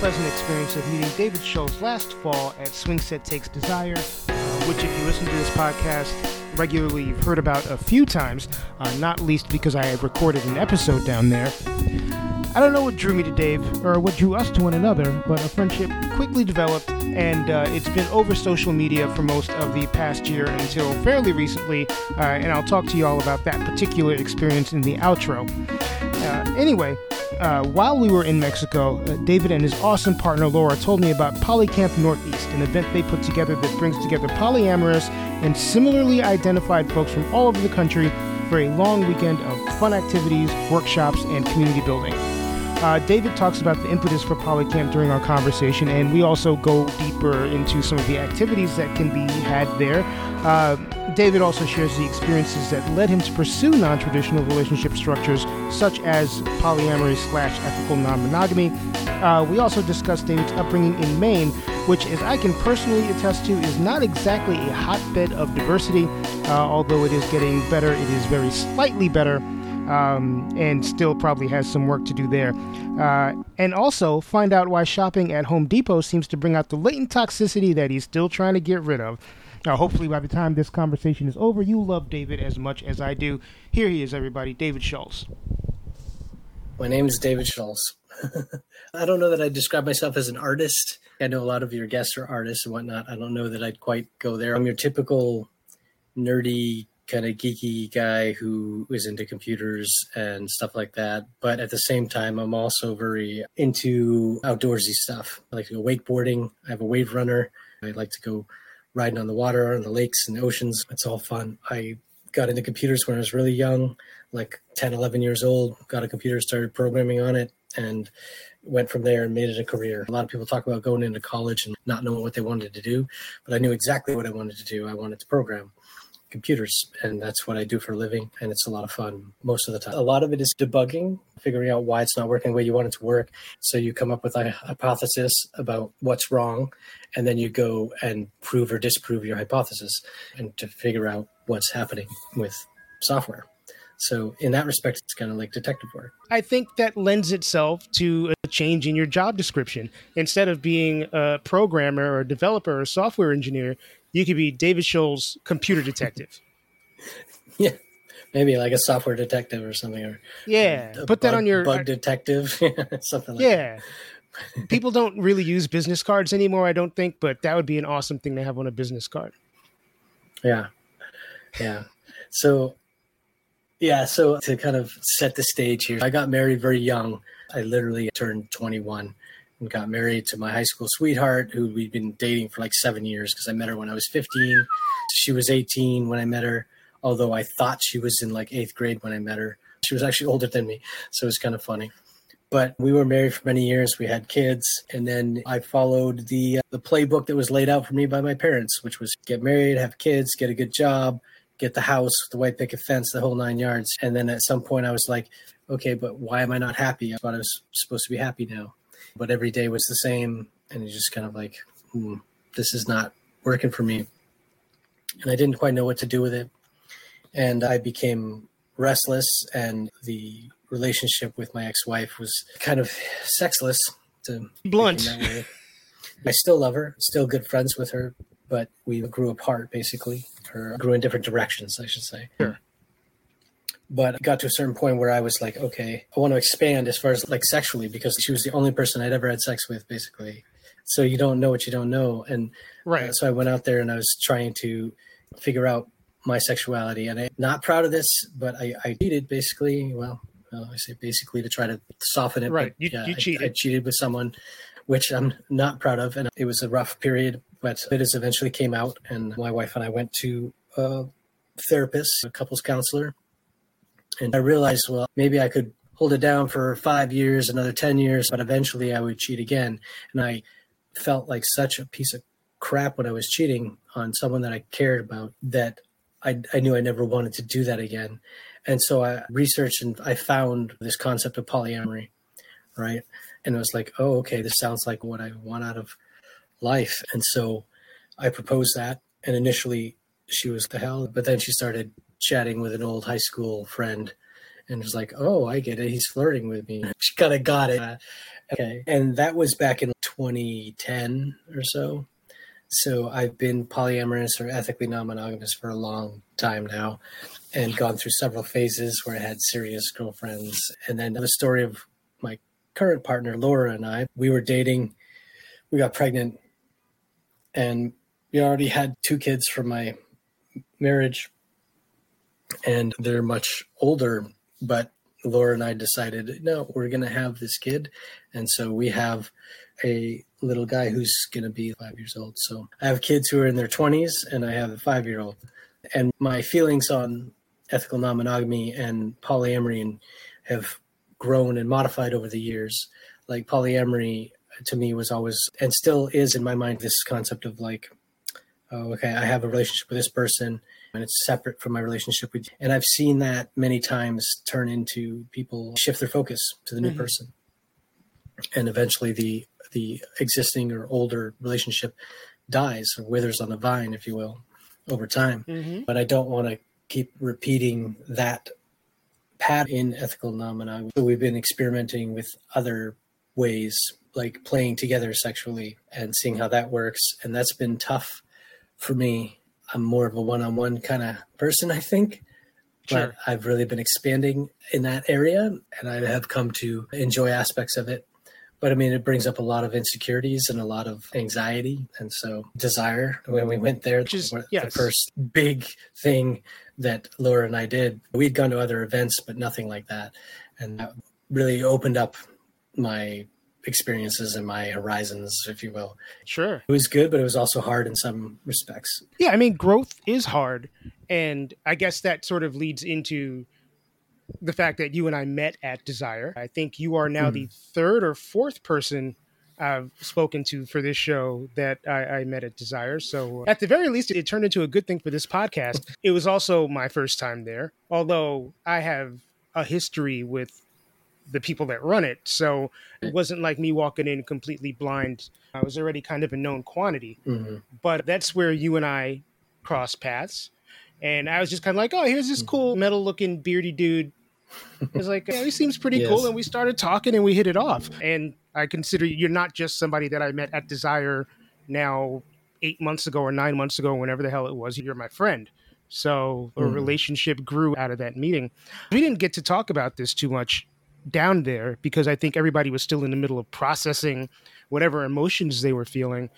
Pleasant experience of meeting David Schultz last fall at Swing Set Takes Desire, uh, which, if you listen to this podcast regularly, you've heard about a few times, uh, not least because I had recorded an episode down there. I don't know what drew me to Dave or what drew us to one another, but a friendship quickly developed, and uh, it's been over social media for most of the past year until fairly recently. Uh, and I'll talk to you all about that particular experience in the outro. Uh, anyway, uh, while we were in Mexico, uh, David and his awesome partner Laura told me about Polycamp Northeast, an event they put together that brings together polyamorous and similarly identified folks from all over the country for a long weekend of fun activities, workshops, and community building. Uh, David talks about the impetus for Polycamp during our conversation, and we also go deeper into some of the activities that can be had there. David also shares the experiences that led him to pursue non traditional relationship structures, such as polyamory slash ethical non monogamy. Uh, we also discuss David's upbringing in Maine, which, as I can personally attest to, is not exactly a hotbed of diversity, uh, although it is getting better. It is very slightly better um, and still probably has some work to do there. Uh, and also find out why shopping at Home Depot seems to bring out the latent toxicity that he's still trying to get rid of. Now, hopefully, by the time this conversation is over, you love David as much as I do. Here he is, everybody, David Schultz. My name is David Schultz. I don't know that I describe myself as an artist. I know a lot of your guests are artists and whatnot. I don't know that I'd quite go there. I'm your typical nerdy kind of geeky guy who is into computers and stuff like that. But at the same time, I'm also very into outdoorsy stuff. I like to go wakeboarding. I have a wave runner. I like to go riding on the water, on the lakes and oceans. It's all fun. I got into computers when I was really young, like 10, 11 years old, got a computer, started programming on it, and went from there and made it a career. A lot of people talk about going into college and not knowing what they wanted to do, but I knew exactly what I wanted to do. I wanted to program computers and that's what I do for a living and it's a lot of fun most of the time. A lot of it is debugging, figuring out why it's not working the way you want it to work. So you come up with a hypothesis about what's wrong and then you go and prove or disprove your hypothesis and to figure out what's happening with software. So in that respect, it's kind of like detective work. I think that lends itself to a change in your job description. Instead of being a programmer or developer or software engineer, you could be David Schultz, computer detective. yeah, maybe like a software detective or something. Or yeah, put bug, that on your bug detective, something like yeah. People don't really use business cards anymore, I don't think, but that would be an awesome thing to have on a business card. Yeah, yeah. So, yeah. So to kind of set the stage here, I got married very young. I literally turned 21 and got married to my high school sweetheart who we'd been dating for like seven years because I met her when I was 15. She was 18 when I met her, although I thought she was in like eighth grade when I met her. She was actually older than me, so it was kind of funny. But we were married for many years. We had kids, and then I followed the uh, the playbook that was laid out for me by my parents, which was get married, have kids, get a good job, get the house, the white picket fence, the whole nine yards. And then at some point, I was like, okay, but why am I not happy? I thought I was supposed to be happy now but every day was the same. And you just kind of like, hmm, this is not working for me. And I didn't quite know what to do with it. And I became restless, and the relationship with my ex-wife was kind of sexless to blunt. I still love her, still good friends with her, but we grew apart basically, or grew in different directions, I should say. Sure. But it got to a certain point where I was like, okay, I want to expand as far as like sexually because she was the only person I'd ever had sex with, basically. So you don't know what you don't know, and right. Uh, so I went out there and I was trying to figure out my sexuality, and I'm not proud of this, but I, I cheated basically. Well, well, I say basically to try to soften it. Right, you, yeah, you cheated. I, I cheated with someone, which I'm not proud of, and it was a rough period. But it has eventually came out, and my wife and I went to a therapist, a couples counselor, and I realized, well, maybe I could hold it down for five years, another 10 years, but eventually I would cheat again. And I felt like such a piece of crap when I was cheating on someone that I cared about that I, I knew I never wanted to do that again. And so I researched and I found this concept of polyamory, right? And I was like, oh, okay, this sounds like what I want out of life. And so I proposed that. And initially she was the hell, but then she started chatting with an old high school friend and was like, oh, I get it. He's flirting with me. She kind of got it. Uh, okay. And that was back in 2010 or so. So I've been polyamorous or ethically non monogamous for a long time now and gone through several phases where I had serious girlfriends. And then the story of my current partner, Laura, and I, we were dating, we got pregnant, and we already had two kids from my marriage. And they're much older, but Laura and I decided, no, we're going to have this kid. And so we have a little guy who's going to be five years old. So I have kids who are in their 20s and I have a five year old. And my feelings on ethical non monogamy and polyamory have grown and modified over the years. Like polyamory to me was always and still is in my mind this concept of like, oh, okay, I have a relationship with this person and it's separate from my relationship with you. And I've seen that many times turn into people shift their focus to the new mm-hmm. person. And eventually the the existing or older relationship dies or withers on the vine, if you will, over time. Mm-hmm. But I don't want to keep repeating that pattern in ethical non-monogamy. So we've been experimenting with other ways, like playing together sexually and seeing how that works. And that's been tough for me I'm more of a one-on-one kind of person, I think. Sure. But I've really been expanding in that area, and I have come to enjoy aspects of it. But I mean, it brings up a lot of insecurities and a lot of anxiety, and so desire. When we went there, which is yes. the first big thing that Laura and I did. We'd gone to other events, but nothing like that, and that really opened up my experiences and my horizons, if you will. Sure. It was good, but it was also hard in some respects. Yeah, I mean, growth is hard. And I guess that sort of leads into the fact that you and I met at Desire. I think you are now mm. the third or fourth person I've spoken to for this show that I, I, met at Desire. So, at the very least, it turned into a good thing for this podcast. It was also my first time there, although I have a history with the people that run it. So it wasn't like me walking in completely blind. I was already kind of a known quantity. Mm-hmm. But that's where you and I cross paths. And I was just kind of like, oh, here's this cool metal looking beardy dude. I was like, yeah, he seems pretty yes. cool. And we started talking and we hit it off. And I consider you're not just somebody that I met at Desire now eight months ago or nine months ago, whenever the hell it was. You're my friend. So a mm. relationship grew out of that meeting. We didn't get to talk about this too much down there because I think everybody was still in the middle of processing whatever emotions they were feeling.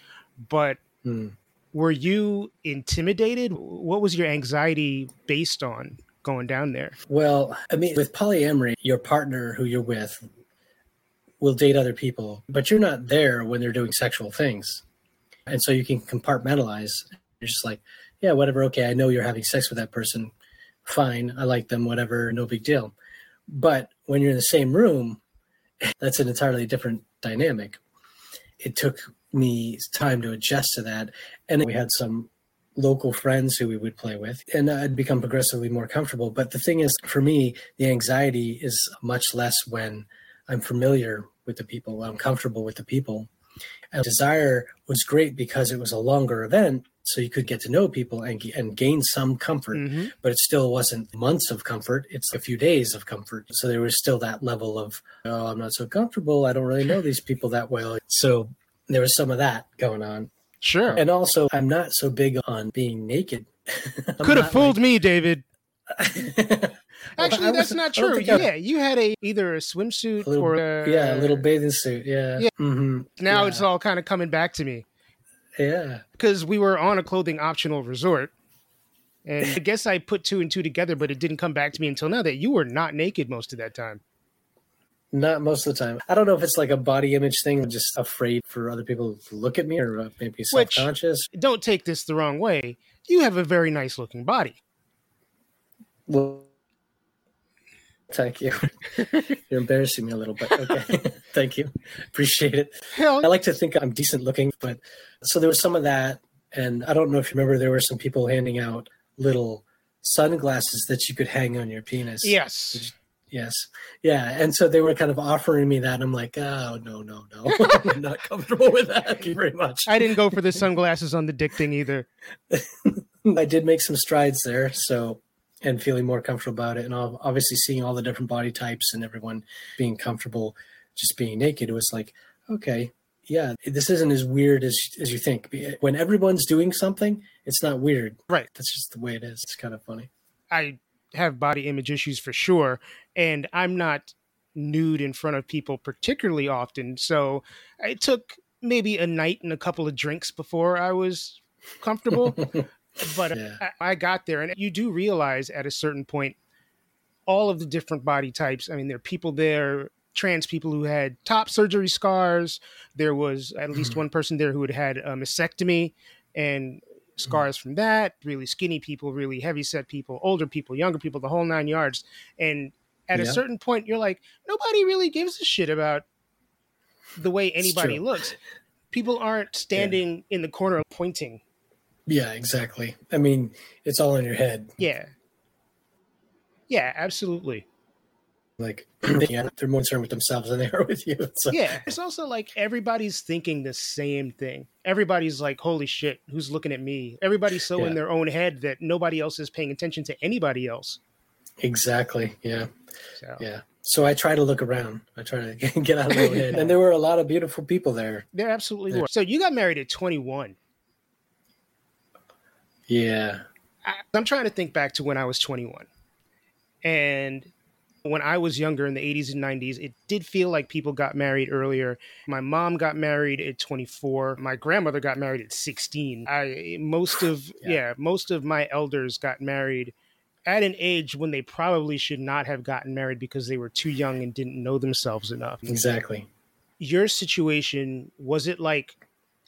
But mm. were you intimidated? What was your anxiety based on going down there? Well, I mean, with polyamory, your partner who you're with will date other people, but you're not there when they're doing sexual things. And so you can compartmentalize. You're just like, yeah, whatever. Okay, I know you're having sex with that person. Fine. I like them, whatever. No big deal. But when you're in the same room, that's an entirely different dynamic. It took me time to adjust to that. And we had some local friends who we would play with, and I'd become progressively more comfortable. But the thing is, for me, the anxiety is much less when I'm familiar with the people, I'm comfortable with the people. And Desire was great because it was a longer event, so you could get to know people and, and gain some comfort. Mm-hmm. But it still wasn't months of comfort; it's a few days of comfort. So there was still that level of, oh, I'm not so comfortable. I don't really know these people that well. So there was some of that going on. Sure. And also, I'm not so big on being naked. Could have fooled me, David. Actually, that's not true. Yeah, you had a either a swimsuit A little- or a, yeah, a little bathing suit. Yeah. Yeah. hmm Now yeah. it's all kind of coming back to me Yeah. because we were on a clothing optional resort, and I guess I put two and two together, but it didn't come back to me until now that you were not naked most of that time. Not most of the time. I don't know if it's like a body image thing, I'm just afraid for other people to look at me or uh, maybe self conscious. Don't take this the wrong way. You have a very nice looking body. Well, thank you. You're embarrassing me a little bit. Okay. thank you. Appreciate it. Hell, I like to think I'm decent looking, but so there was some of that. And I don't know if you remember, there were some people handing out little sunglasses that you could hang on your penis. yes. Yes. Yeah. And so they were kind of offering me that. And I'm like, oh, no, no, no. I'm not comfortable with that. Thank you very much. I didn't go for the sunglasses on the dick thing either. I did make some strides there. So, and feeling more comfortable about it. And obviously seeing all the different body types and everyone being comfortable just being naked, it was like, okay, yeah, this isn't as weird as, as you think. When everyone's doing something, it's not weird. Right. That's just the way it is. It's kind of funny. I have body image issues for sure, and I'm not nude in front of people particularly often. So it took maybe a night and a couple of drinks before I was comfortable. but Yeah. I, I got there, and you do realize at a certain point all of the different body types. I mean, there are people there, trans people who had top surgery scars. There was at least mm-hmm. one person there who had had a mastectomy and mm-hmm. scars from that. Really skinny people, really heavy set people, older people, younger people, the whole nine yards. And at a certain point, you're like, nobody really gives a shit about the way anybody looks. People aren't standing in the corner pointing. Yeah, exactly. I mean, it's all in your head. Yeah. Yeah, absolutely. Like, yeah, they're more concerned with themselves than they are with you. So, Yeah. It's also like everybody's thinking the same thing. Everybody's like, holy shit, who's looking at me? Everybody's so in their own head that nobody else is paying attention to anybody else. exactly. Yeah. So Yeah. So I try to look around. I try to get out of my head. And there were a lot of beautiful people there. there absolutely Yeah. were. So you got married at 21. Yeah. I, I'm trying to think back to when I was 21. And when I was younger in the 80s and 90s, it did feel like people got married earlier. My mom got married at 24. My grandmother got married at 16. I most of Yeah. yeah, most of my elders got married at an age when they probably should not have gotten married because they were too young and didn't know themselves enough. Exactly. Your situation was it like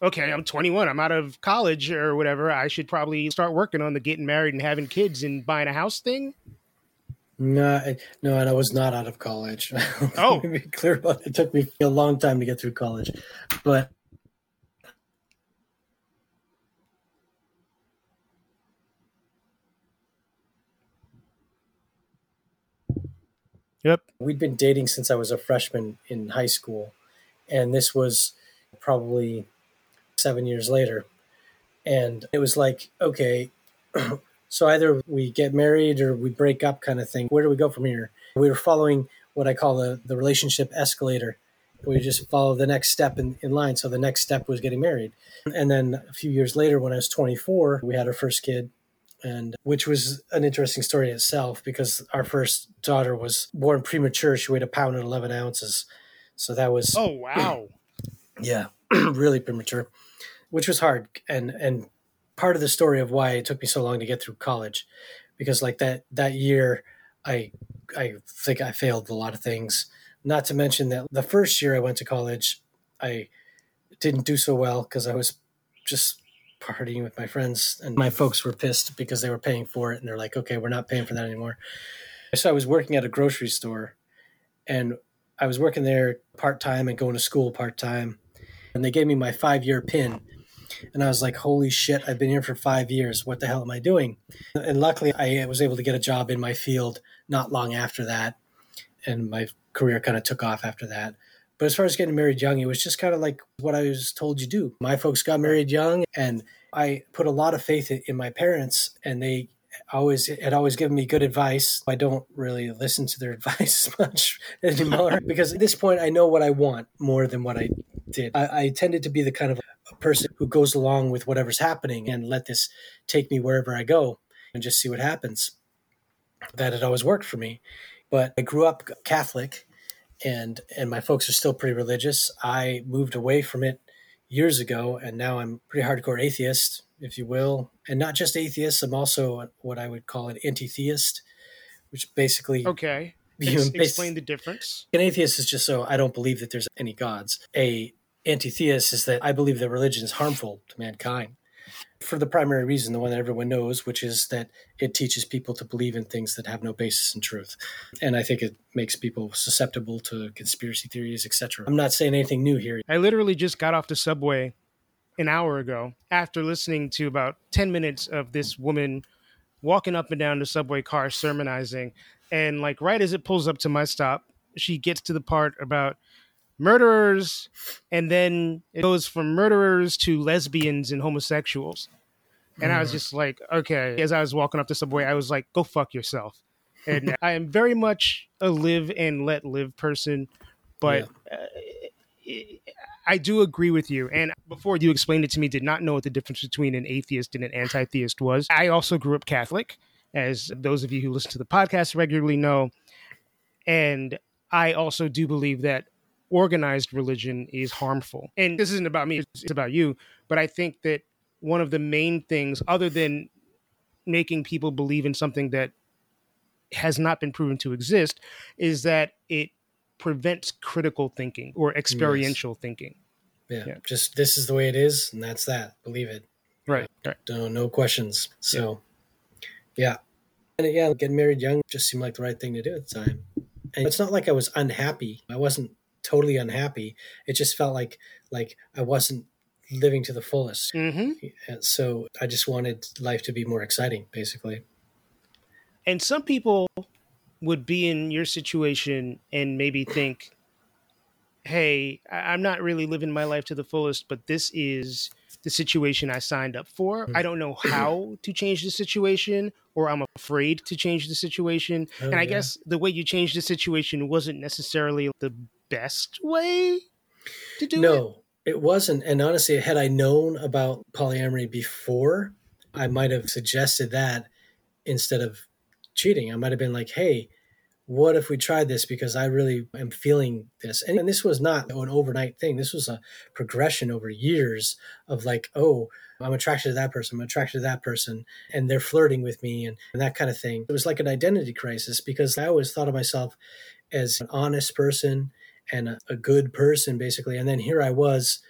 okay, I'm 21, I'm out of college or whatever, I should probably start working on the getting married and having kids and buying a house thing? No, I, no, and I was not out of college. Oh. Be clear about it. It took me a long time to get through college, but Yep. we'd been dating since I was a freshman in high school, and this was probably seven years later. And it was like, okay, so either we get married or we break up, kind of thing. Where do we go from here? We were following what I call the, the relationship escalator. We just follow the next step in, in line. So the next step was getting married. And then a few years later, when I was 24, we had our first kid and which was an interesting story in itself because our first daughter was born premature. She weighed a pound and 11 ounces. So that was, Oh wow. yeah, really premature, which was hard. And, and part of the story of why it took me so long to get through college, because like that, that year, I, I think I failed a lot of things. Not to mention that the first year I went to college, I didn't do so well because I was just partying with my friends and my folks were pissed because they were paying for it and they're like okay we're not paying for that anymore so i was working at a grocery store and i was working there part-time and going to school part-time and they gave me my five-year pin and i was like holy shit i've been here for five years what the hell am i doing and luckily i was able to get a job in my field not long after that and my career kind of took off after that But as far as getting married young, it was just kind of like what I was told you do. My folks got married young, and I put a lot of faith in my parents, and they always had always given me good advice. I don't really listen to their advice much anymore because at this point I know what I want more than what I did. I, I tended to be the kind of person who goes along with whatever's happening and let this take me wherever I go and just see what happens. That had always worked for me. But I grew up Catholic and and my folks are still pretty religious. I moved away from it years ago and now I'm pretty hardcore atheist, if you will. And not just atheist, I'm also what I would call an anti-theist, which basically Okay. You know, explain the difference. An atheist is just so I don't believe that there's any gods. A anti-theist is that I believe that religion is harmful to mankind for the primary reason, the one that everyone knows, which is that it teaches people to believe in things that have no basis in truth. And I think it makes people susceptible to conspiracy theories, etc. I'm not saying anything new here. I literally just got off the subway an hour ago after listening to about 10 minutes of this woman walking up and down the subway car sermonizing. And like right as it pulls up to my stop, she gets to the part about murderers, and then it goes from murderers to lesbians and homosexuals. And mm. I was mm. just like, okay. As I was walking up the subway, I was like, go fuck yourself. And I am very much a live and let live person, but yeah. uh, I do agree with you. And before you explained it to me, did not know what the difference between an atheist and an anti theist was. I also grew up Catholic, as those of you who listen to the podcast regularly know. And I also do believe that organized religion is harmful. And this isn't about me, it's about you. But I think that one of the main things, other than making people believe in something that has not been proven to exist, is that it prevents critical thinking or experiential yes. thinking. Yeah. yeah. Just this is the way it is, and that's that. Believe it. Right. right. No, no questions. So, yeah. yeah. And yeah, getting married young just seemed like the right thing to do at the time. And it's not like I was unhappy. I wasn't totally unhappy. It just felt like like I wasn't living to the fullest. Mm-hmm. So I just wanted life to be more exciting, basically. And some people would be in your situation and maybe think, "Hey, I'm not really living my life to the fullest, but this is." the situation I signed up for. I don't know how to change the situation, or I'm afraid to change the situation. Oh, and I yeah. guess the way you changed the situation wasn't necessarily the best way to do no, it? No, it wasn't. And honestly, had I known about polyamory before, I might have suggested that instead of cheating. I might have been like, hey, what if we tried this because I really am feeling this? And, and, this was not an overnight thing. This was a progression over years of like, oh, I'm attracted to that person, I'm attracted to that person, and they're flirting with me and, and that kind of thing. It was like an identity crisis because I always thought of myself as an honest person and a, good person, basically. And then here I was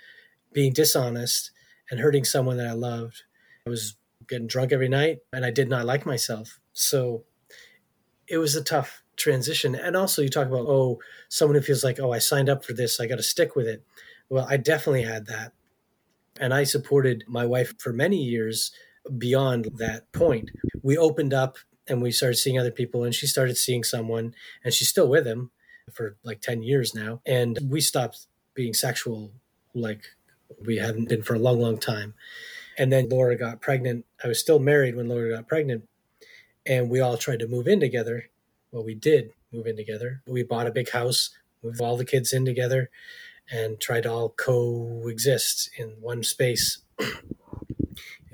being dishonest and hurting someone that I loved. I was getting drunk every night and I did not like myself. So it was a tough transition. And also, you talk about, oh, someone who feels like, oh, I signed up for this, I got to stick with it. Well, I definitely had that. And I supported my wife for many years beyond that point. We opened up and we started seeing other people, and she started seeing someone, and she's still with him for like 10 years now. And we stopped being sexual like we hadn't been for a long, long time. And then Laura got pregnant. I was still married when Laura got pregnant. And we all tried to move in together. Well, we did move in together. We bought a big house, moved all the kids in together, and tried to all coexist in one space.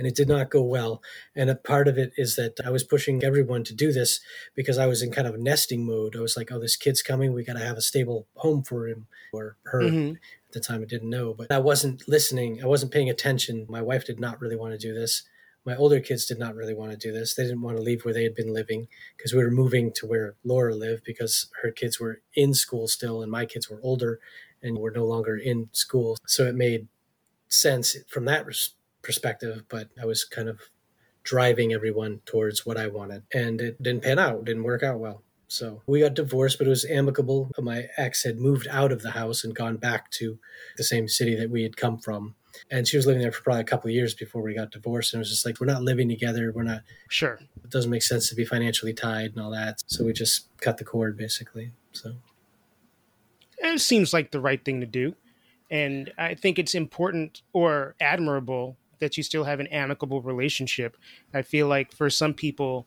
and it did not go well. And a part of it is that I was pushing everyone to do this because I was in kind of nesting mode. I was like, oh, this kid's coming. We got to have a stable home for him or her. Mm-hmm. At the time, I didn't know, but I wasn't listening. I wasn't paying attention. My wife did not really want to do this. My older kids did not really want to do this. They didn't want to leave where they had been living because we were moving to where Laura lived because her kids were in school still and my kids were older and were no longer in school. So it made sense from that perspective, but I was kind of driving everyone towards what I wanted. And it didn't pan out, didn't work out well. So we got divorced, but it was amicable. My ex had moved out of the house and gone back to the same city that we had come from. And she was living there for probably a couple of years before we got divorced. And it was just like, we're not living together. We're not. Sure. It doesn't make sense to be financially tied and all that. So we just cut the cord basically. So. it seems like the right thing to do. And I think it's important or admirable that you still have an amicable relationship. I feel like for some people,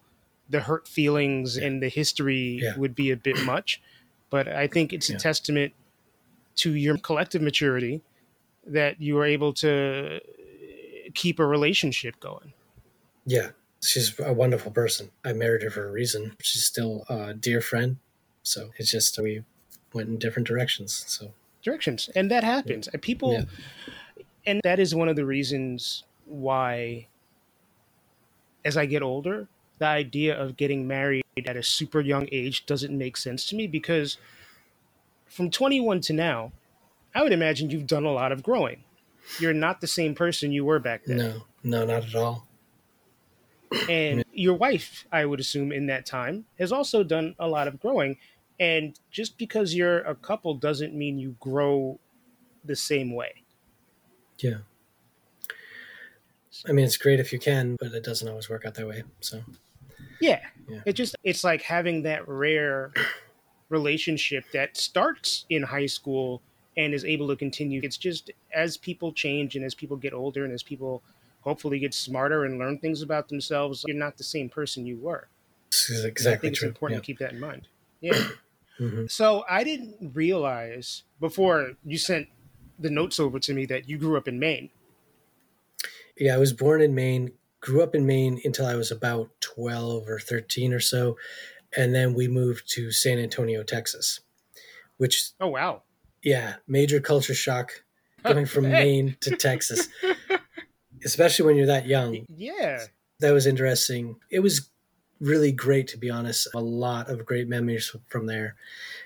the hurt feelings and the history Yeah. would be a bit much. But I think it's a Yeah. testament to your collective maturity that you are able to keep a relationship going. Yeah, she's a wonderful person. I married her for a reason. She's still a dear friend. So it's just we went in different directions. So Directions. And that happens. People, Yeah. And that is one of the reasons why, as I get older, the idea of getting married at a super young age doesn't make sense to me because from 21 to now, I would imagine you've done a lot of growing. You're not the same person you were back then. no, no, not at all. And your wife, I would assume, in that time has also done a lot of growing. And just because you're a couple doesn't mean you grow the same way. Yeah. I mean, it's great if you can, but it doesn't always work out that way. So Yeah. Yeah. It just it's like having that rare relationship that starts in high school and is able to continue. It's just as people change and as people get older and as people hopefully get smarter and learn things about themselves, you're not the same person you were. this is I exactly think it's important Yeah. to keep that in mind. Yeah. Mhm. So I didn't realize before you sent the notes over to me that you grew up in Maine. Yeah, I was born in Maine, grew up in Maine until I was about 12 or 13 or so. And then we moved to San Antonio, Texas, which, Oh wow. yeah, major culture shock going from Hey. Maine to Texas, especially when you're that young. Yeah. That was interesting. It was really great, to be honest. A lot of great memories from there.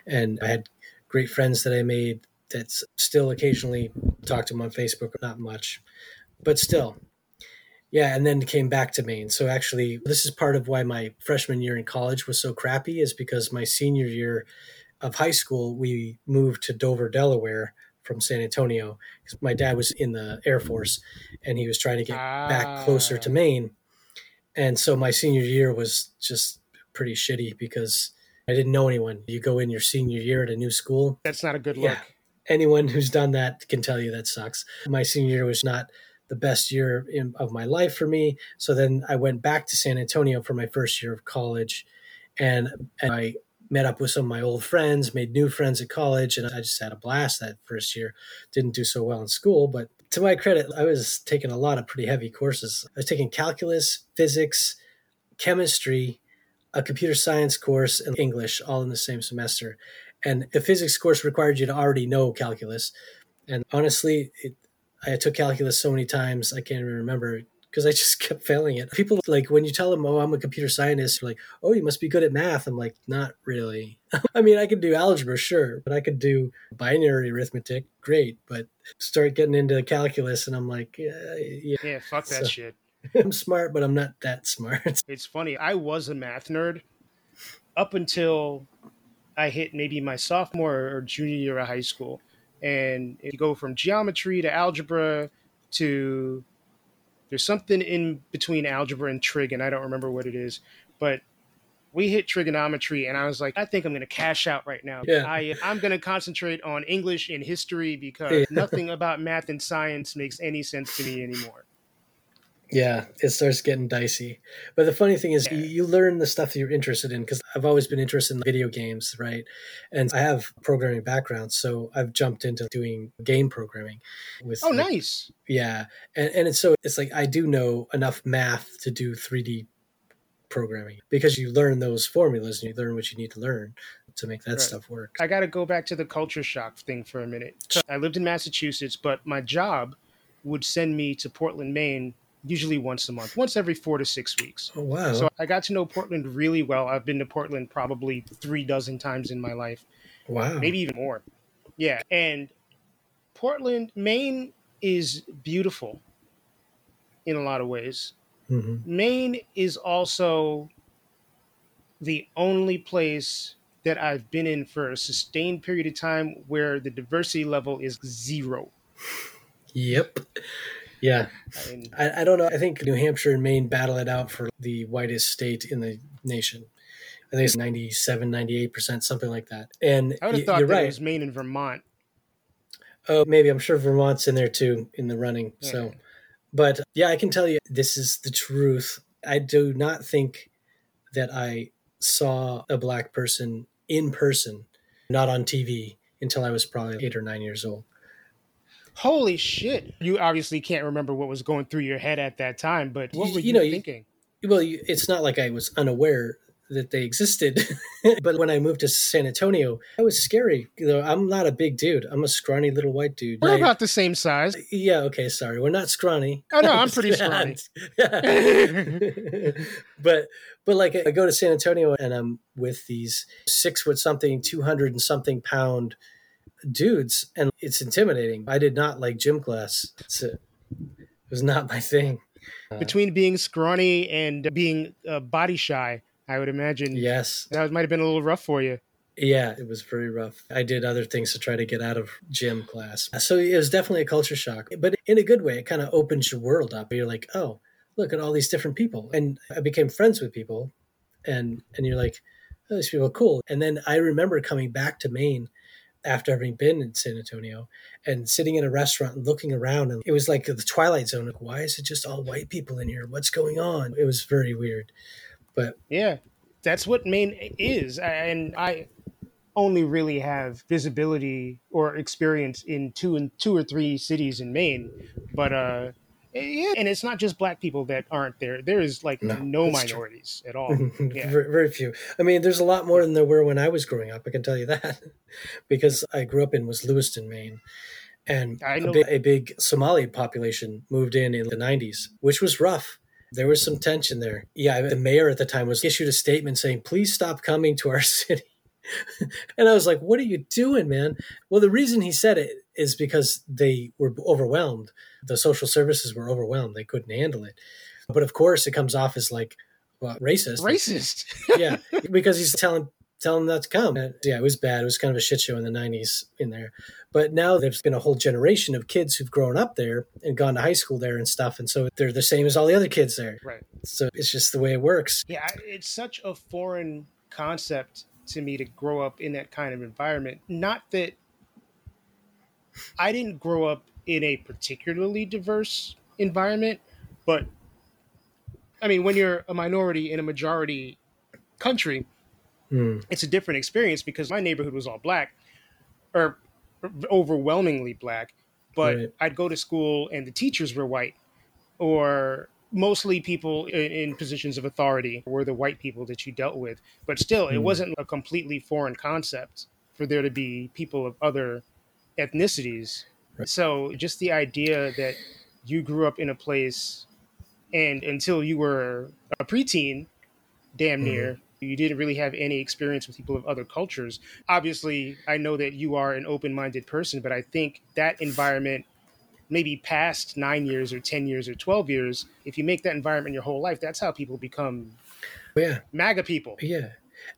And I had great friends that I made that still occasionally talked to them on Facebook, not much, but still. Yeah, and then came back to Maine. So actually, this is part of why my freshman year in college was so crappy, is because my senior year of high school, we moved to Dover, Delaware from San Antonio. 'Cause My dad was in the Air Force and he was trying to get back closer to Ah. Maine. And so my senior year was just pretty shitty because I didn't know anyone. You go in your senior year at a new school, That's not a good look. Yeah. Anyone who's done that can tell you that sucks. My senior year was not the best year in, of my life for me. So then I went back to San Antonio for my first year of college, and, and I met up with some of my old friends, made new friends at college, and I just had a blast that first year. Didn't do so well in school, but to my credit, I was taking a lot of pretty heavy courses. I was taking calculus, physics, chemistry, a computer science course, and English all in the same semester. And the physics course required you to already know calculus. And honestly, it, I took calculus so many times I can't even remember because I just kept failing it. People like when you tell them, "Oh, I'm a computer scientist," they're like, "Oh, you must be good at math." I'm like, "Not really." I mean, I could do algebra, sure, but I could do binary arithmetic, great. But start getting into calculus, and I'm like, "Yeah, yeah Yeah, fuck that So- shit. I'm smart, but I'm not that smart." It's funny. I was a math nerd up until I hit maybe my sophomore or junior year of high school. And you go from geometry to algebra to there's something in between algebra and trig, and I don't remember what it is. But we hit trigonometry, and I was like, I think I'm going to cash out right now. Yeah. I, I'm going to concentrate on English and history because Yeah. nothing about math and science makes any sense to me anymore. Yeah, it starts getting dicey. But the funny thing is, Yeah. you, you learn the stuff that you're interested in because I've always been interested in video games, right? And I have programming background, so I've jumped into doing game programming. With Oh, like, nice. yeah, and and it's so it's like I do know enough math to do 3D programming because you learn those formulas and you learn what you need to learn to make that Right. stuff work. I got to go back to the culture shock thing for a minute. I lived in Massachusetts, but my job would send me to Portland, Maine, usually once a month, once every four to six weeks. Oh wow! So I got to know Portland really well. I've been to Portland probably three dozen times in my life, wow! maybe even more. Yeah. And Portland, Maine is beautiful in a lot of ways. hmm Maine is also the only place that I've been in for a sustained period of time where the diversity level is zero. Yep. Yeah. I mean, I, I don't know. I think New Hampshire and Maine battle it out for the whitest state in the nation. I think it's 97, 98%, something like that. And I would have thought you're that right. it was Maine and Vermont. Oh, maybe I'm sure Vermont's in there too in the running. So, but yeah, I can tell you this is the truth. I do not think that I saw a black person in person, not on TV, until I was probably eight or nine years old. Holy shit! You obviously can't remember what was going through your head at that time, but what You- were you you, know, you- thinking? Well, you- it's not like I was unaware that they existed, but when I moved to San Antonio, I was scary. You know, I'm not a big dude. I'm a scrawny little white dude. We're I- about the same size. yeah, okay, sorry. We're not scrawny. Oh, no, I'm pretty scrawny. but but like I go to San Antonio and I'm with these six foot something, two hundred and something pound dudes, and it's intimidating. I did not like gym class. It's a, it was not my thing. Between being scrawny and being uh, body shy, I would imagine Yes, that might have been a little rough for you. yeah, it was very rough. I did other things to try to get out of gym class, so it was definitely a culture shock, but in a good way. It kind of opens your world up. You're like, oh, look at all these different people, and I became friends with people, and and you're like, oh, these people are cool. And then I remember coming back to Maine after having been in San Antonio and sitting in a restaurant and looking around, and it was like the Twilight Zone. Like, why is it just all white people in here? What's going on? It was very weird. But Yeah, that's what Maine is, and I only really have visibility or experience in two and two or three cities in Maine, but uh, yeah, and it's not just black people that aren't there. There is like No, no, that's true. minorities at all. Yeah. very, very few. I mean, there's a lot more than there were when I was growing up. I can tell you that because I grew up in was Lewiston, Maine, and I a big, a big Somali population moved in in the 90s, which was rough. There was some tension there. Yeah, the mayor at the time was issued a statement saying, "Please stop coming to our city." and I was like, "What are you doing, man?" Well, the reason he said it is because they were overwhelmed. The social services were overwhelmed; they couldn't handle it. But of course, it comes off as like what, racist. Racist. yeah, because he's telling telling them not to come. And, yeah, it was bad. It was kind of a shit show in the '90s in there. But now there's been a whole generation of kids who've grown up there and gone to high school there and stuff, and so they're the same as all the other kids there. right. So it's just the way it works. Yeah, it's such a foreign concept to me to grow up in that kind of environment. Not that I didn't grow up in a particularly diverse environment, but I mean, when you're a minority in a majority country, Hmm. it's a different experience because my neighborhood was all black or overwhelmingly black, but Right. I'd go to school and the teachers were white or mostly people in, in positions of authority were the white people that you dealt with. But still, it Hmm. wasn't a completely foreign concept for there to be people of other ethnicities. Right. So just the idea that you grew up in a place and until you were a preteen, damn near, you didn't really have any experience with people of other cultures. Obviously, I know that you are an open minded person, but I think that environment, maybe past nine years or 10 years or 12 years, if you make that environment your whole life, that's how people become oh, Yeah, MAGA people. yeah.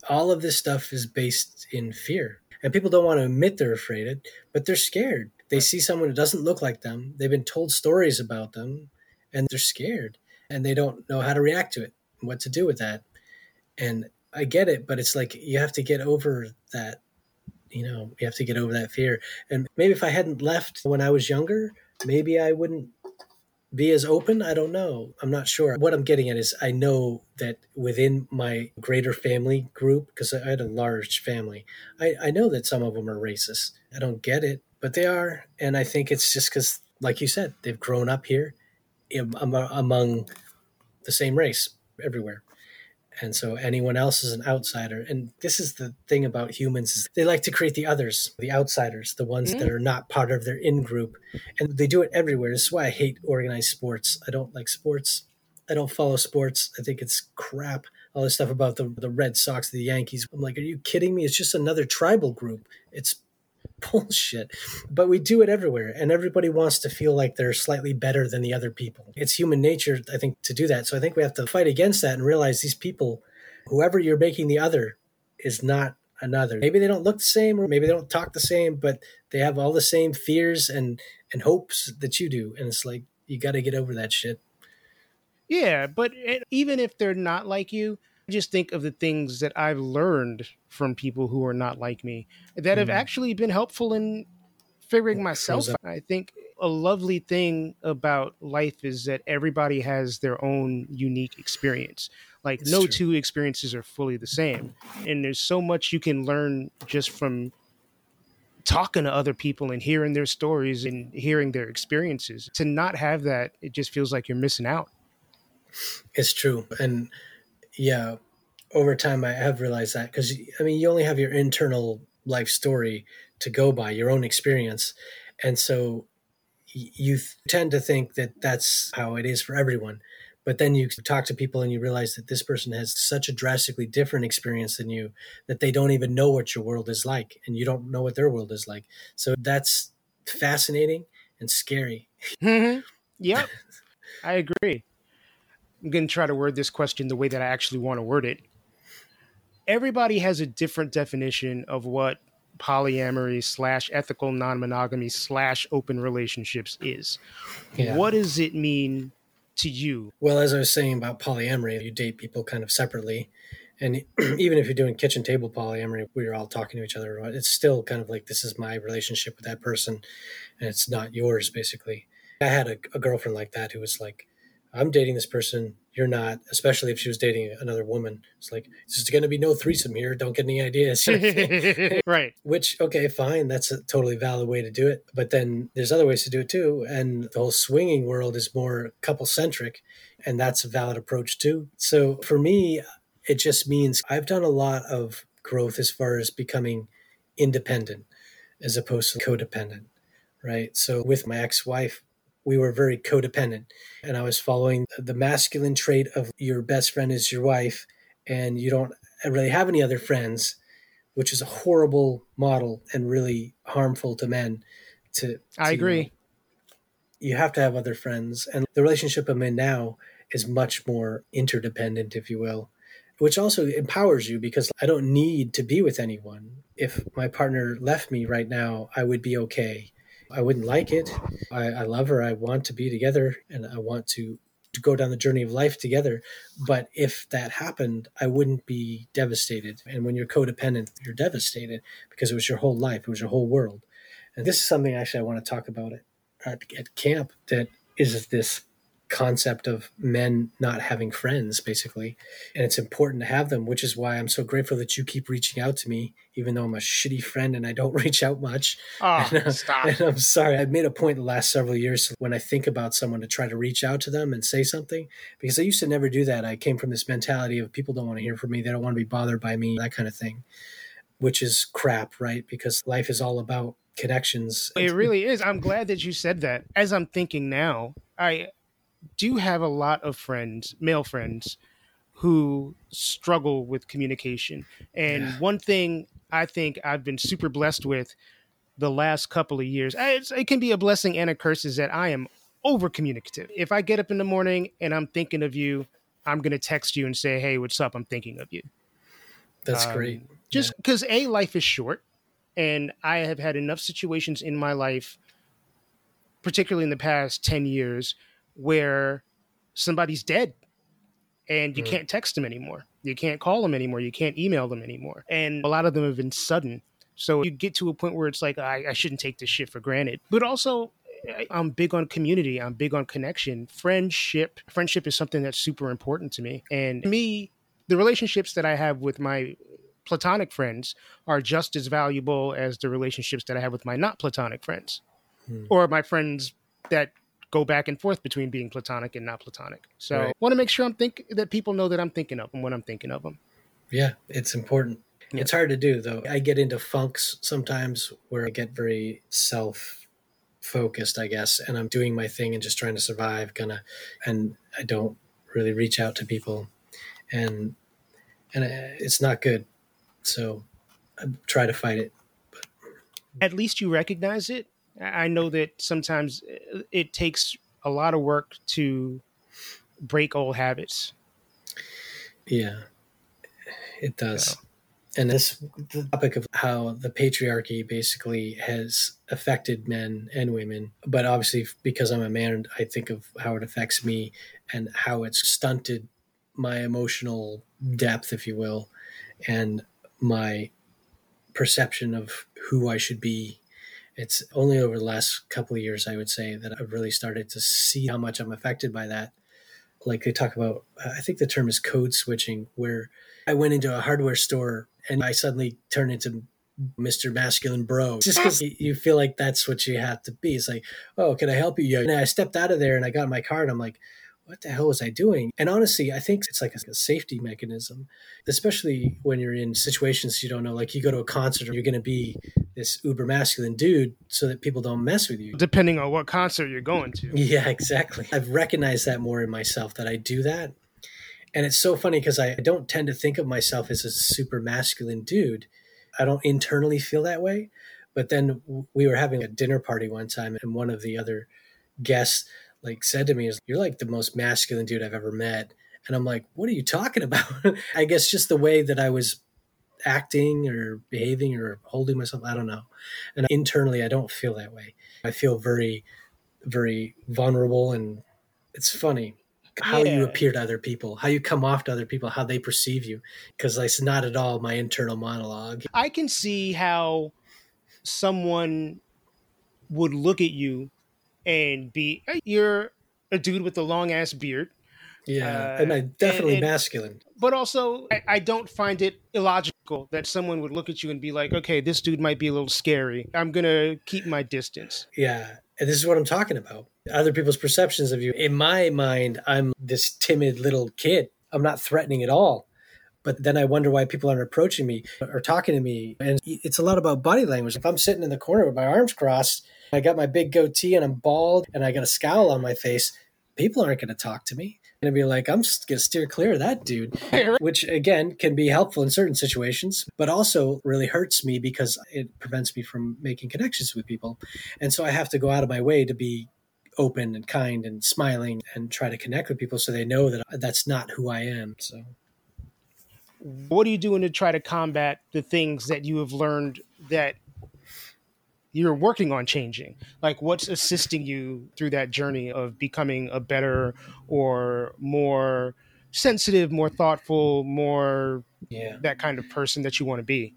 All of this stuff is based in fear, and people don't want to admit they're afraid, It, but they're scared. They see someone who doesn't look like them. They've been told stories about them, and they're scared, and they don't know how to react to it, what to do with that. And I get it, but it's like you have to get over that. You know, you have to get over that fear. And maybe if I hadn't left when I was younger, maybe I wouldn't be as open. I don't know. I'm not sure. What I'm getting at is I know that within my greater family group, because I had a large family, I, I know that some of them are racist. I don't get it, but they are. And I think it's just because, like you said, they've grown up here am- am- among the same race everywhere. And so anyone else is an outsider. And this is the thing about humans is they like to create the others, the outsiders, the ones that mm-hmm. are not part of their in group. And they do it everywhere. This is why I hate organized sports. I don't like sports. I don't follow sports. I think it's crap. All this stuff about the, the Red Sox, the Yankees. I'm like, are you kidding me? It's just another tribal group. It's bullshit. But we do it everywhere, and everybody wants to feel like they're slightly better than the other people. It's human nature, I think, to do that. So I think we have to fight against that and realize these people, whoever you're making the other, is not another. Maybe they don't look the same, or maybe they don't talk the same, but they have all the same fears and and hopes that you do. And it's like you got to get over that shit. Yeah, but it, even if they're not like you, just think of the things that I've learned from people who are not like me that have mm. actually been helpful in figuring myself out. I think a lovely thing about life is that everybody has their own unique experience. Like it's no true. two experiences are fully the same. And there's so much you can learn just from talking to other people and hearing their stories and hearing their experiences. To not have that, it just feels like you're missing out. It's true. And yeah, over time, I have realized that because I mean, you only have your internal life story to go by, your own experience. And so you tend to think that that's how it is for everyone. But then you talk to people and you realize that this person has such a drastically different experience than you that they don't even know what your world is like and you don't know what their world is like. So that's fascinating and scary. Mm-hmm. Yep. I agree. I'm going to try to word this question the way that I actually want to word it. Everybody has a different definition of what polyamory slash ethical non-monogamy slash open relationships is. Yeah. What does it mean to you? Well, as I was saying about polyamory, you date people kind of separately. And even if you're doing kitchen table polyamory, where you're all talking to each other, it's still kind of like this is my relationship with that person, and it's not yours, basically. I had a, a girlfriend like that who was like, I'm dating this person you're not, especially if she was dating another woman. It's like, there's going to be no threesome here. Don't get any ideas. right. Which, okay, fine. That's a totally valid way to do it. But then there's other ways to do it too. And the whole swinging world is more couple centric. And that's a valid approach too. So for me, it just means I've done a lot of growth as far as becoming independent as opposed to codependent. Right. So with my ex wife, we were very codependent. And I was following the masculine trait of your best friend is your wife, and you don't really have any other friends, which is a horrible model and really harmful to men. To, to I agree. You have to have other friends. And the relationship I'm in now is much more interdependent, if you will, which also empowers you because I don't need to be with anyone. If my partner left me right now, I would be okay I wouldn't like it. I, I love her. I want to be together and I want to to go down the journey of life together. But if that happened, I wouldn't be devastated. And when you're codependent, you're devastated because it was your whole life, it was your whole world. And this is something actually I want to talk about it at, at camp that is this concept of men not having friends, basically. And it's important to have them, which is why I'm so grateful that you keep reaching out to me, even though I'm a shitty friend and I don't reach out much. Oh, and, uh, stop. And I'm sorry. I've made a point the last several years when I think about someone to try to reach out to them and say something, because I used to never do that. I came from this mentality of people don't want to hear from me, they don't want to be bothered by me, that kind of thing, which is crap, right? Because life is all about connections. It really is. I'm glad that you said that. As I'm thinking now, I do have a lot of friends, male friends, who struggle with communication. And yeah. one thing I think I've been super blessed with the last couple of years, it can be a blessing and a curse, is that I am over communicative. If I get up in the morning and I'm thinking of you, I'm going to text you and say, hey, what's up? I'm thinking of you. That's um, great. Just because yeah. A, life is short. And I have had enough situations in my life, particularly in the past 10 years, where somebody's dead and you mm. can't text them anymore. You can't call them anymore. You can't email them anymore. And a lot of them have been sudden. So you get to a point where it's like, I, I shouldn't take this shit for granted. But also, I'm big on community. I'm big on connection. Friendship. Friendship is something that's super important to me. And me, the relationships that I have with my platonic friends are just as valuable as the relationships that I have with my not platonic friends hmm. or my friends that go back and forth between being platonic and not platonic. So right. I want to make sure I'm think that people know that I'm thinking of them when I'm thinking of them. Yeah, it's important. Yeah. It's hard to do though. I get into funks sometimes where I get very self focused, I guess, and I'm doing my thing and just trying to survive kind of and I don't really reach out to people and and uh, it's not good. So I try to fight it. But. At least you recognize it I know that sometimes uh, it takes a lot of work to break old habits. Yeah, it does. And this the topic of how the patriarchy basically has affected men and women, but obviously because I'm a man, I think of how it affects me and how it's stunted my emotional depth, if you will, and my perception of who I should be. It's only over the last couple of years, I would say, that I've really started to see how much I'm affected by that. Like they talk about, uh, I think the term is code switching, where I went into a hardware store and I suddenly turned into Mr. Masculine Bro, just because you feel like that's what you have to be. It's like, oh, can I help you? And I stepped out of there and I got in my car and I'm like, what the hell was I doing? And honestly, I think it's like a, a, safety mechanism, especially when you're in situations you don't know. Like you go to a concert, you're going to be this uber masculine dude so that people don't mess with you. Depending on what concert you're going to. Yeah, exactly. I've recognized that more in myself that I do that. And it's so funny because I don't tend to think of myself as a super masculine dude. I don't internally feel that way. But then we were having a dinner party one time, and one of the other guests like said to me is you're like the most masculine dude I've ever met. And I'm like, what are you talking about? I guess just the way that I was acting or behaving or holding myself, I don't know. And internally I don't feel that way. I feel very very vulnerable and it's funny how yeah. you appear to other people, how you come off to other people, how they perceive you because it's not at all my internal monologue. I can see how someone would look at you and be you're a dude with a long ass beard. Yeah, uh, and I definitely and, and, masculine. But also, I, I, don't find it illogical that someone would look at you and be like, "Okay, this dude might be a little scary. I'm gonna keep my distance." Yeah, and this is what I'm talking about. Other people's perceptions of you. In my mind, I'm this timid little kid. I'm not threatening at all. But then I wonder why people aren't approaching me or talking to me. And it's a lot about body language. If I'm sitting in the corner with my arms crossed, I got my big goatee and I'm bald and I got a scowl on my face, people aren't going to talk to me. And be like, I'm just going to steer clear of that dude, which again can be helpful in certain situations, but also really hurts me because it prevents me from making connections with people. And so I have to go out of my way to be open and kind and smiling and try to connect with people so they know that that's not who I am. So, what are you doing to try to combat the things that you have learned that you're working on changing. Like what's assisting you through that journey of becoming a better or more sensitive more thoughtful more yeah. that kind of person that you want to be?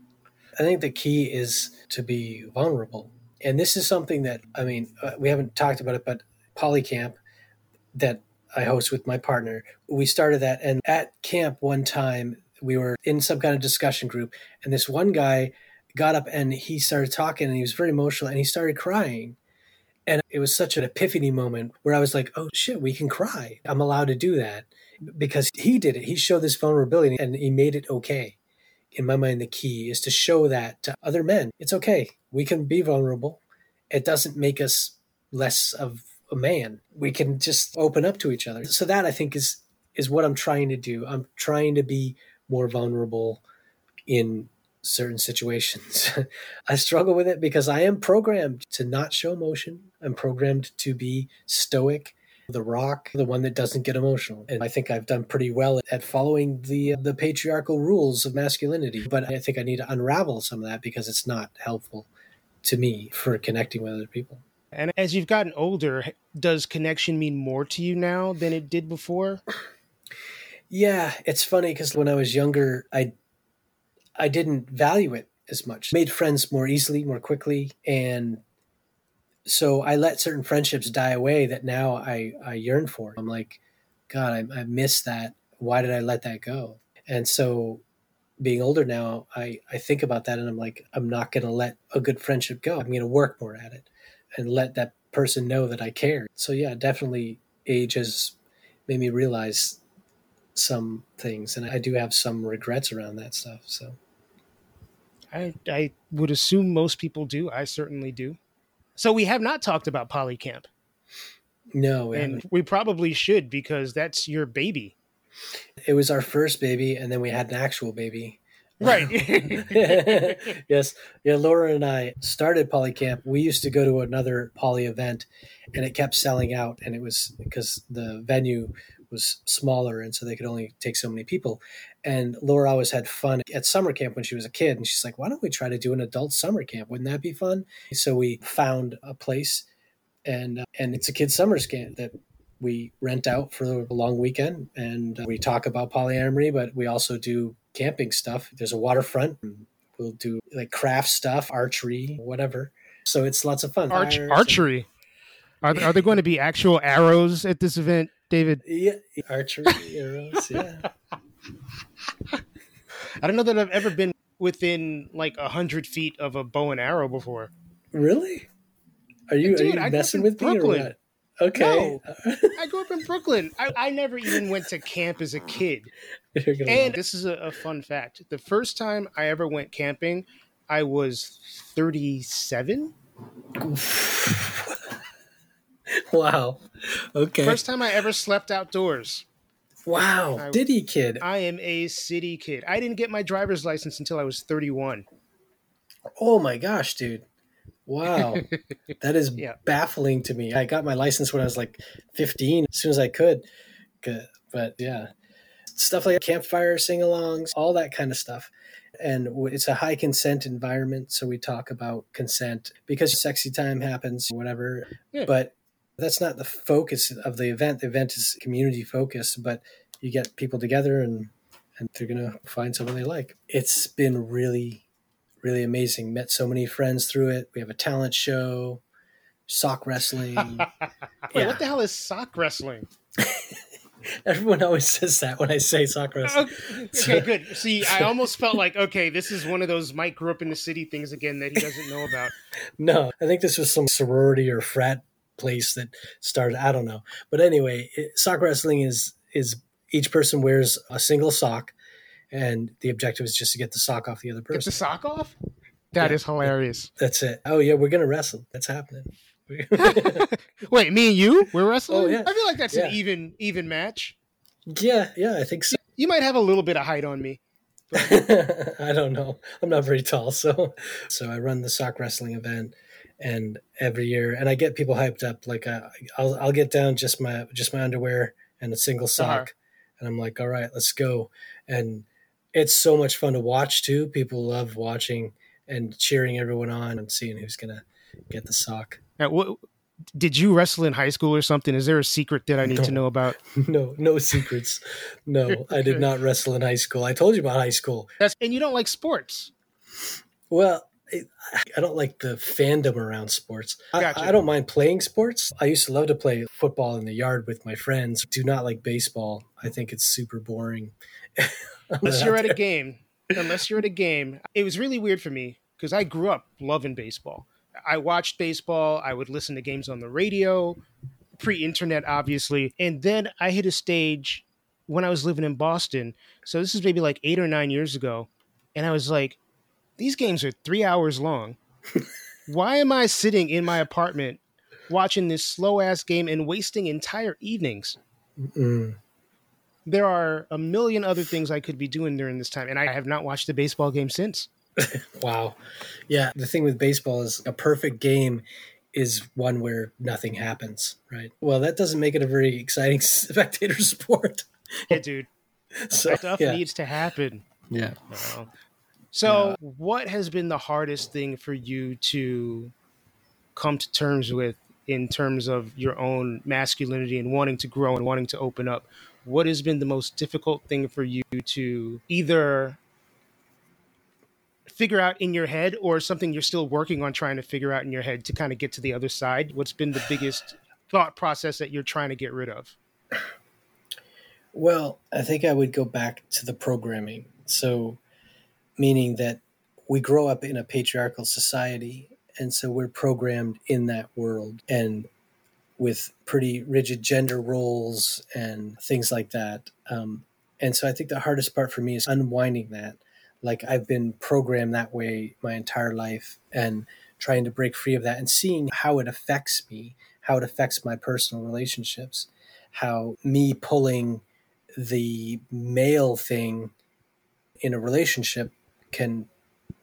I think the key is to be vulnerable. And this is something that i mean uh, we haven't talked about it but polycamp that i host with my partner we started that. And at camp one time we were in some kind of discussion group and this one guy got up and he started talking and he was very emotional and he started crying. And it was such an epiphany moment where I was like, oh shit, we can cry. I'm allowed to do that because he did it. He showed this vulnerability and he made it okay. In my mind, the key is to show that to other men. It's okay. We can be vulnerable. It doesn't make us less of a man. We can just open up to each other. So that I think is is what I'm trying to do. I'm trying to be more vulnerable in certain situations. I struggle with it because I am programmed to not show emotion. I'm programmed to be stoic, the rock, the one that doesn't get emotional. And I think I've done pretty well at following the uh, the patriarchal rules of masculinity, but I think I need to unravel some of that because it's not helpful to me for connecting with other people. And as you've gotten older, does connection mean more to you now than it did before? Yeah, it's funny because when I was younger, I I didn't value it as much. Made friends more easily, more quickly, and so I let certain friendships die away that now I I yearn for. I'm like, God, I, I miss that. Why did I let that go? And so, being older now, I I think about that, and I'm like, I'm not going to let a good friendship go. I'm going to work more at it, and let that person know that I care. So yeah, definitely, age has made me realize some things, and I do have some regrets around that stuff. So. I, I would assume most people do. I certainly do. So we have not talked about Polycamp. No, and haven't. we probably should because that's your baby. It was our first baby, and then we had an actual baby. Right. yes. Yeah. Laura and I started Polycamp. We used to go to another Poly event, and it kept selling out. And it was because the venue was smaller, and so they could only take so many people. And Laura always had fun at summer camp when she was a kid, and she's like, "Why don't we try to do an adult summer camp? Wouldn't that be fun?" So we found a place, and uh, and it's a kids' summer camp that we rent out for a long weekend and we talk about polyamory, but we also do camping stuff. There's a waterfront. We'll do like craft stuff, archery, whatever. So it's lots of fun. Arch- archery. Are there, are there going to be actual arrows at this event, David? Yeah, archery arrows. Yeah. I don't know that I've ever been within like a hundred feet of a bow and arrow before. Really? Are you Dude, are you messing with Brooklyn. me or what? Okay. No, I grew up in Brooklyn. I, I, never even went to camp as a kid. And this is a, a fun fact. The first time I ever went camping, I was 37. wow. Okay. First time I ever slept outdoors. Wow. I, city kid. I am a city kid. I didn't get my driver's license until I was 31. Oh my gosh, dude. Wow. that is yeah. baffling to me. I got my license when I was like 15 as soon as I could. But yeah, stuff like campfire sing alongs, all that kind of stuff. And it's a high consent environment. So we talk about consent because sexy time happens, whatever. Yeah. But that's not the focus of the event. The event is community focused, but you get people together and and they're gonna find someone they like. It's been really, really amazing. Met so many friends through it. We have a talent show, sock wrestling. Wait, yeah. what the hell is sock wrestling? Everyone always says that when I say sock oh, wrestling. Okay, okay, good. See, I almost felt like okay, this is one of those Mike grew up in the city things again that he doesn't know about. no, I think this was some sorority or frat place that started. I don't know, but anyway, it, sock wrestling is is each person wears a single sock, and the objective is just to get the sock off the other person. Get the sock off. That yeah, is hilarious. That's it. Oh yeah, we're gonna wrestle. That's happening. Wait, me and you? We're wrestling. Oh, yeah. I feel like that's yeah. an even even match. Yeah, yeah, I think so. You might have a little bit of height on me. I don't know. I'm not very tall, so so I run the sock wrestling event, and every year, and I get people hyped up. Like uh, I'll I'll get down just my just my underwear and a single uh-huh. sock, uh-huh. and I'm like, all right, let's go. And it's so much fun to watch too. People love watching and cheering everyone on and seeing who's gonna get the sock. Now, what, did you wrestle in high school or something? Is there a secret that I need no, to know about? No, no secrets. No, I did not wrestle in high school. I told you about high school. That's and you don't like sports. Well, I don't like the fandom around sports. Gotcha. I, I, don't mind playing sports. I used to love to play football in the yard with my friends. Do not like baseball. I think it's super boring. unless you're at a game, unless you're at a game, it was really weird for me because I grew up loving baseball. I watched baseball. I would listen to games on the radio, pre-internet, obviously, and then I hit a stage when I was living in Boston. So this is maybe like eight or nine years ago, and I was like, these games are three hours long. Why am I sitting in my apartment watching this slow ass game and wasting entire evenings? Mm-mm. There are a million other things I could be doing during this time, and I have not watched a baseball game since. wow. Yeah. The thing with baseball is a perfect game is one where nothing happens, right? Well, that doesn't make it a very exciting spectator sport. yeah, dude. So, Stuff yeah. needs to happen. Yeah. So, yeah. what has been the hardest thing for you to come to terms with in terms of your own masculinity and wanting to grow and wanting to open up? What has been the most difficult thing for you to either figure out in your head or something you're still working on trying to figure out in your head to kind of get to the other side? What's been the biggest thought process that you're trying to get rid of? Well, I think I would go back to the programming. So, meaning that we grow up in a patriarchal society, and so we're programmed in that world and with pretty rigid gender roles and things like that. Um, and so I think the hardest part for me is unwinding that like I've been programmed that way my entire life and trying to break free of that and seeing how it affects me, how it affects my personal relationships, how me pulling the male thing in a relationship can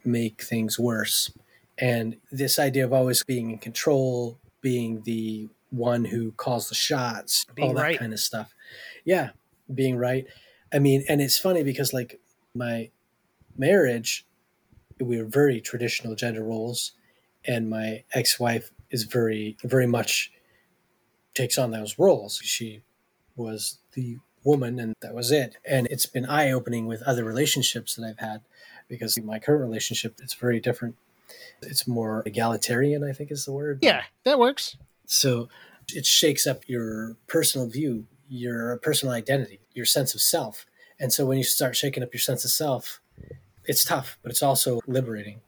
make things worse. And this idea of always being in control, being the one who calls the shots, being all that right. kind of stuff. Yeah, being right. I mean, and it's funny because like my marriage, we were very traditional gender roles, and my ex-wife is very, very much takes on those roles. She was the woman and that was it. And it's been eye opening with other relationships that I've had because my current relationship it's very different. It's more egalitarian, I think is the word. Yeah, that works. So it shakes up your personal view, your personal identity, your sense of self. And so when you start shaking up your sense of self, it's tough, but it's also liberating.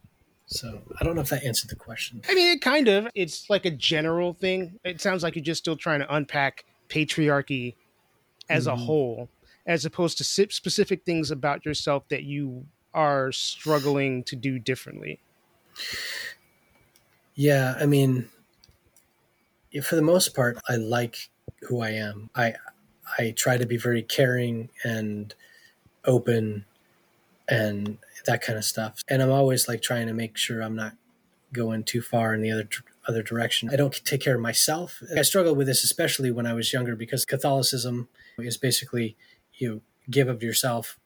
So I don't know if that answered the question. I mean, it kind of. It's like a general thing. It sounds like you're just still trying to unpack patriarchy as mm-hmm. a whole, as opposed to specific things about yourself that you are struggling to do differently. Yeah, I mean, for the most part, I like who I am. I I try to be very caring and open and that kind of stuff. And I'm always like trying to make sure I'm not going too far in the other other direction. I don't take care of myself. I struggled with this especially when I was younger because Catholicism is basically you give of yourself.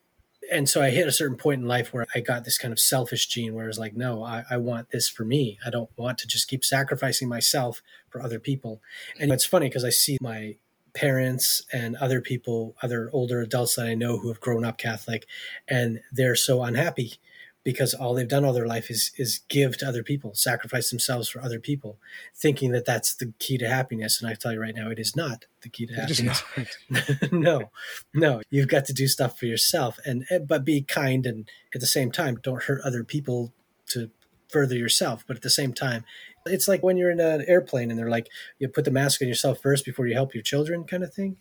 And so I hit a certain point in life where I got this kind of selfish gene where I was like, no, I, I want this for me. I don't want to just keep sacrificing myself for other people. And it's funny because I see my parents and other people, other older adults that I know who have grown up Catholic, and they're so unhappy because all they've done all their life is is give to other people, sacrifice themselves for other people, thinking that that's the key to happiness. And I tell you right now, it is not the key to happiness. no, no, you've got to do stuff for yourself, and eh, but be kind, and at the same time, don't hurt other people to further yourself. But at the same time, it's like when you're in an airplane and they're like, you put the mask on yourself first before you help your children, kind of thing.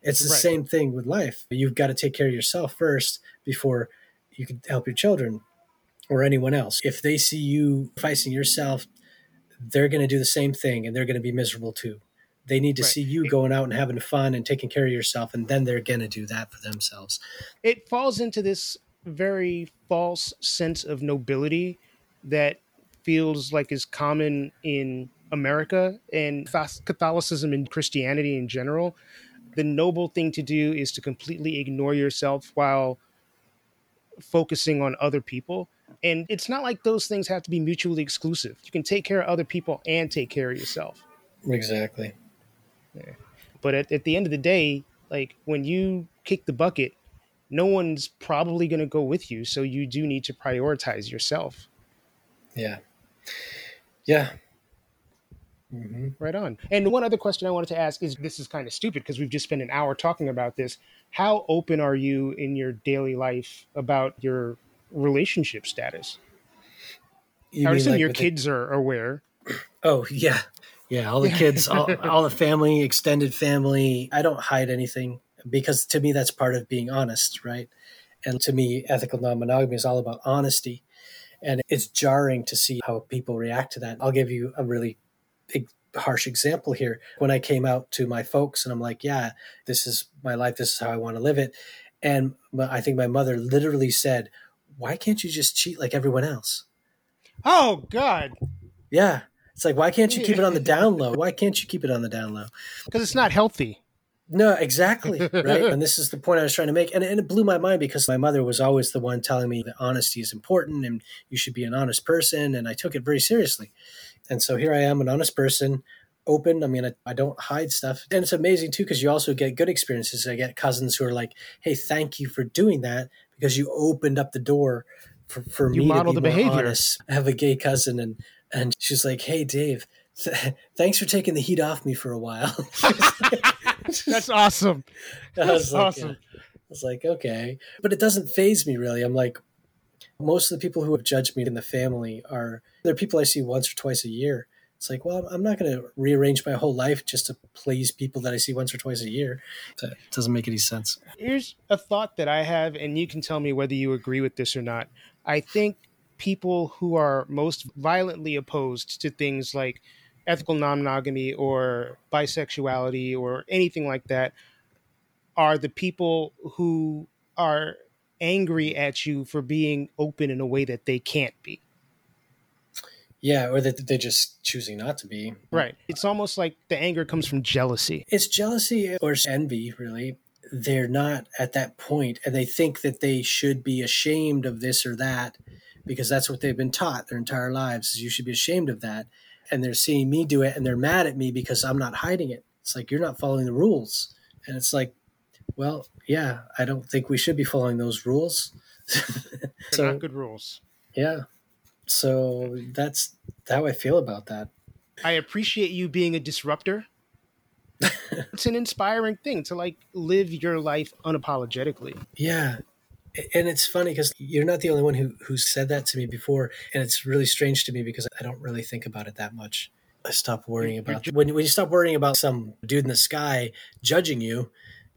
It's the right. same thing with life. You've got to take care of yourself first before you can help your children or anyone else. If they see you facing yourself, they're going to do the same thing and they're going to be miserable too. They need to right. see you going out and having fun and taking care of yourself, and then they're going to do that for themselves. It falls into this very false sense of nobility that feels like is common in America and Catholicism and Christianity in general. The noble thing to do is to completely ignore yourself while focusing on other people. And it's not like those things have to be mutually exclusive. You can take care of other people and take care of yourself. Exactly. Yeah. But at, at the end of the day, like when you kick the bucket, no one's probably going to go with you. So you do need to prioritize yourself. Yeah. Yeah. Mm-hmm. Right on. And one other question I wanted to ask is this is kind of stupid because we've just spent an hour talking about this. How open are you in your daily life about your relationship status. You assume like your kids the... are aware. Oh yeah, yeah. All the kids, all, all the family, extended family. I don't hide anything because to me that's part of being honest, right? And to me, ethical non-monogamy is all about honesty, and it's jarring to see how people react to that. I'll give you a really big harsh example here. When I came out to my folks and I'm like, yeah, this is my life, this is how I want to live it. And I think my mother literally said, why can't you just cheat like everyone else? Oh God. Yeah. It's like why can't you keep it on the down low? Why can't you keep it on the down low? Because it's not healthy. No, exactly. Right. and this is the point I was trying to make. And, and it blew my mind because my mother was always the one telling me that honesty is important and you should be an honest person. And I took it very seriously. And so here I am, an honest person, open. I mean, I, I don't hide stuff. And it's amazing too, because you also get good experiences. I get cousins who are like, hey, thank you for doing that because you opened up the door for, for you me model to be the behavior. Honest. I have a gay cousin, and and she's like, "Hey, Dave, th- thanks for taking the heat off me for a while." That's awesome. That's like, awesome. Yeah. I was like, okay, but it doesn't faze me really. I'm like, most of the people who have judged me in the family are they're people I see once or twice a year. It's like, well, I'm not going to rearrange my whole life just to please people that I see once or twice a year. It doesn't make any sense. Here's a thought that I have, and you can tell me whether you agree with this or not. I think people who are most violently opposed to things like ethical non monogamy or bisexuality or anything like that are the people who are angry at you for being open in a way that they can't be. Yeah, or that they're just choosing not to be. Right. It's almost like the anger comes from jealousy. It's jealousy or envy, really. They're not at that point, and they think that they should be ashamed of this or that because that's what they've been taught their entire lives. Is you should be ashamed of that, and they're seeing me do it, and they're mad at me because I'm not hiding it. It's like you're not following the rules, and it's like, well, yeah, I don't think we should be following those rules. so not good rules. Yeah. So that's how I feel about that. I appreciate you being a disruptor. it's an inspiring thing to like live your life unapologetically. Yeah. And it's funny because you're not the only one who who said that to me before, and it's really strange to me because I don't really think about it that much. I stop worrying about when when you stop worrying about some dude in the sky judging you,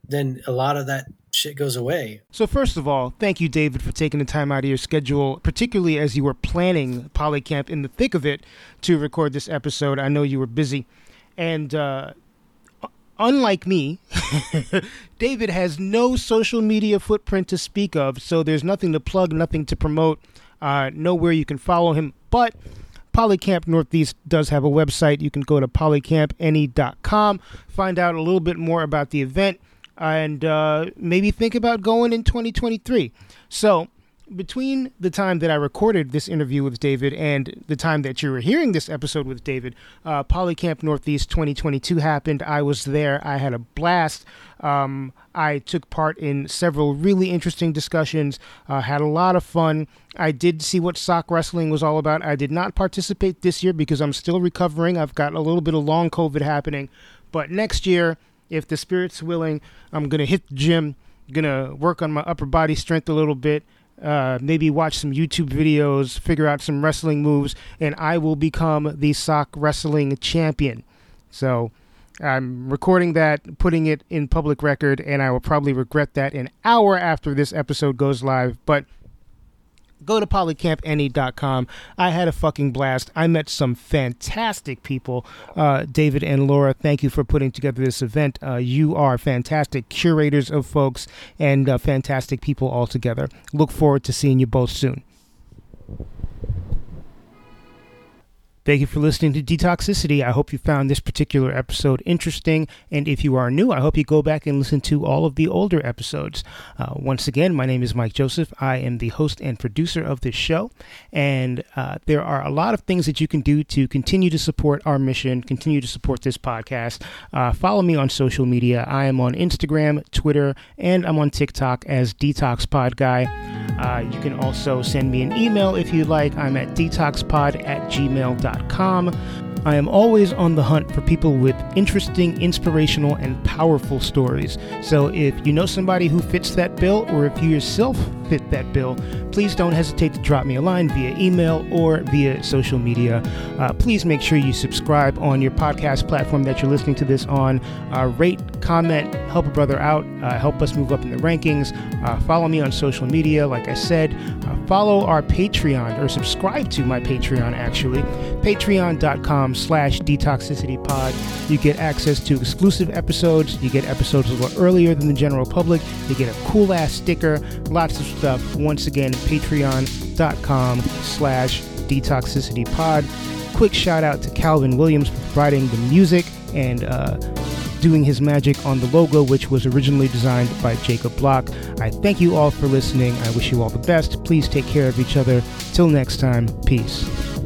then a lot of that shit goes away. So first of all, thank you, David, for taking the time out of your schedule, particularly as you were planning Polycamp in the thick of it to record this episode. I know you were busy, and uh, unlike me, David has no social media footprint to speak of, so there's nothing to plug, nothing to promote, uh, nowhere you can follow him, but Polycamp Northeast does have a website. You can go to polycampne.com, find out a little bit more about the event, and uh, maybe think about going in 2023. So, between the time that I recorded this interview with David and the time that you were hearing this episode with David, uh, Polycamp Northeast 2022 happened. I was there. I had a blast. Um, I took part in several really interesting discussions, uh, had a lot of fun. I did see what sock wrestling was all about. I did not participate this year because I'm still recovering. I've got a little bit of long COVID happening. But next year, if the spirit's willing, I'm to hit the gym, to work on my upper body strength a little bit uh, maybe watch some YouTube videos, figure out some wrestling moves, and I will become the sock wrestling champion. So I'm recording that, putting it in public record, and I will probably regret that an hour after this episode goes live. But go to polycampne.com. I had a fucking blast. I met some fantastic people. Uh, David and Laura, thank you for putting together this event. Uh, you are fantastic curators of folks and uh, fantastic people altogether. Look forward to seeing you both soon. Thank you for listening to Detoxicity. I hope you found this particular episode interesting. And if you are new, I hope you go back and listen to all of the older episodes. Uh, once again, my name is Mike Joseph. I am the host and producer of this show. And uh, there are a lot of things that you can do to continue to support our mission, continue to support this podcast. Uh, follow me on social media. I am on Instagram, Twitter, and I'm on TikTok as Detox Pod Guy. Uh, you can also send me an email if you'd like. I'm at detoxpod at gmail.com. I am always on the hunt for people with interesting, inspirational, and powerful stories. So if you know somebody who fits that bill, or if you yourself fit that bill, please don't hesitate to drop me a line via email or via social media. Uh, please make sure you subscribe on your podcast platform that you're listening to this on. Uh, rate, comment, help a brother out, uh, help us move up in the rankings. Uh, follow me on social media, like I said. Uh, follow our Patreon or subscribe to my Patreon, actually. Patreon.com slash detoxicitypod. You get access to exclusive episodes. You get episodes a little earlier than the general public. You get a cool ass sticker, lots of stuff. Once again, patreon.com slash detoxicitypod. Quick shout out to Calvin Williams for providing the music and uh, doing his magic on the logo, which was originally designed by Jacob Block. I thank you all for listening. I wish you all the best. Please take care of each other. Till next time, peace.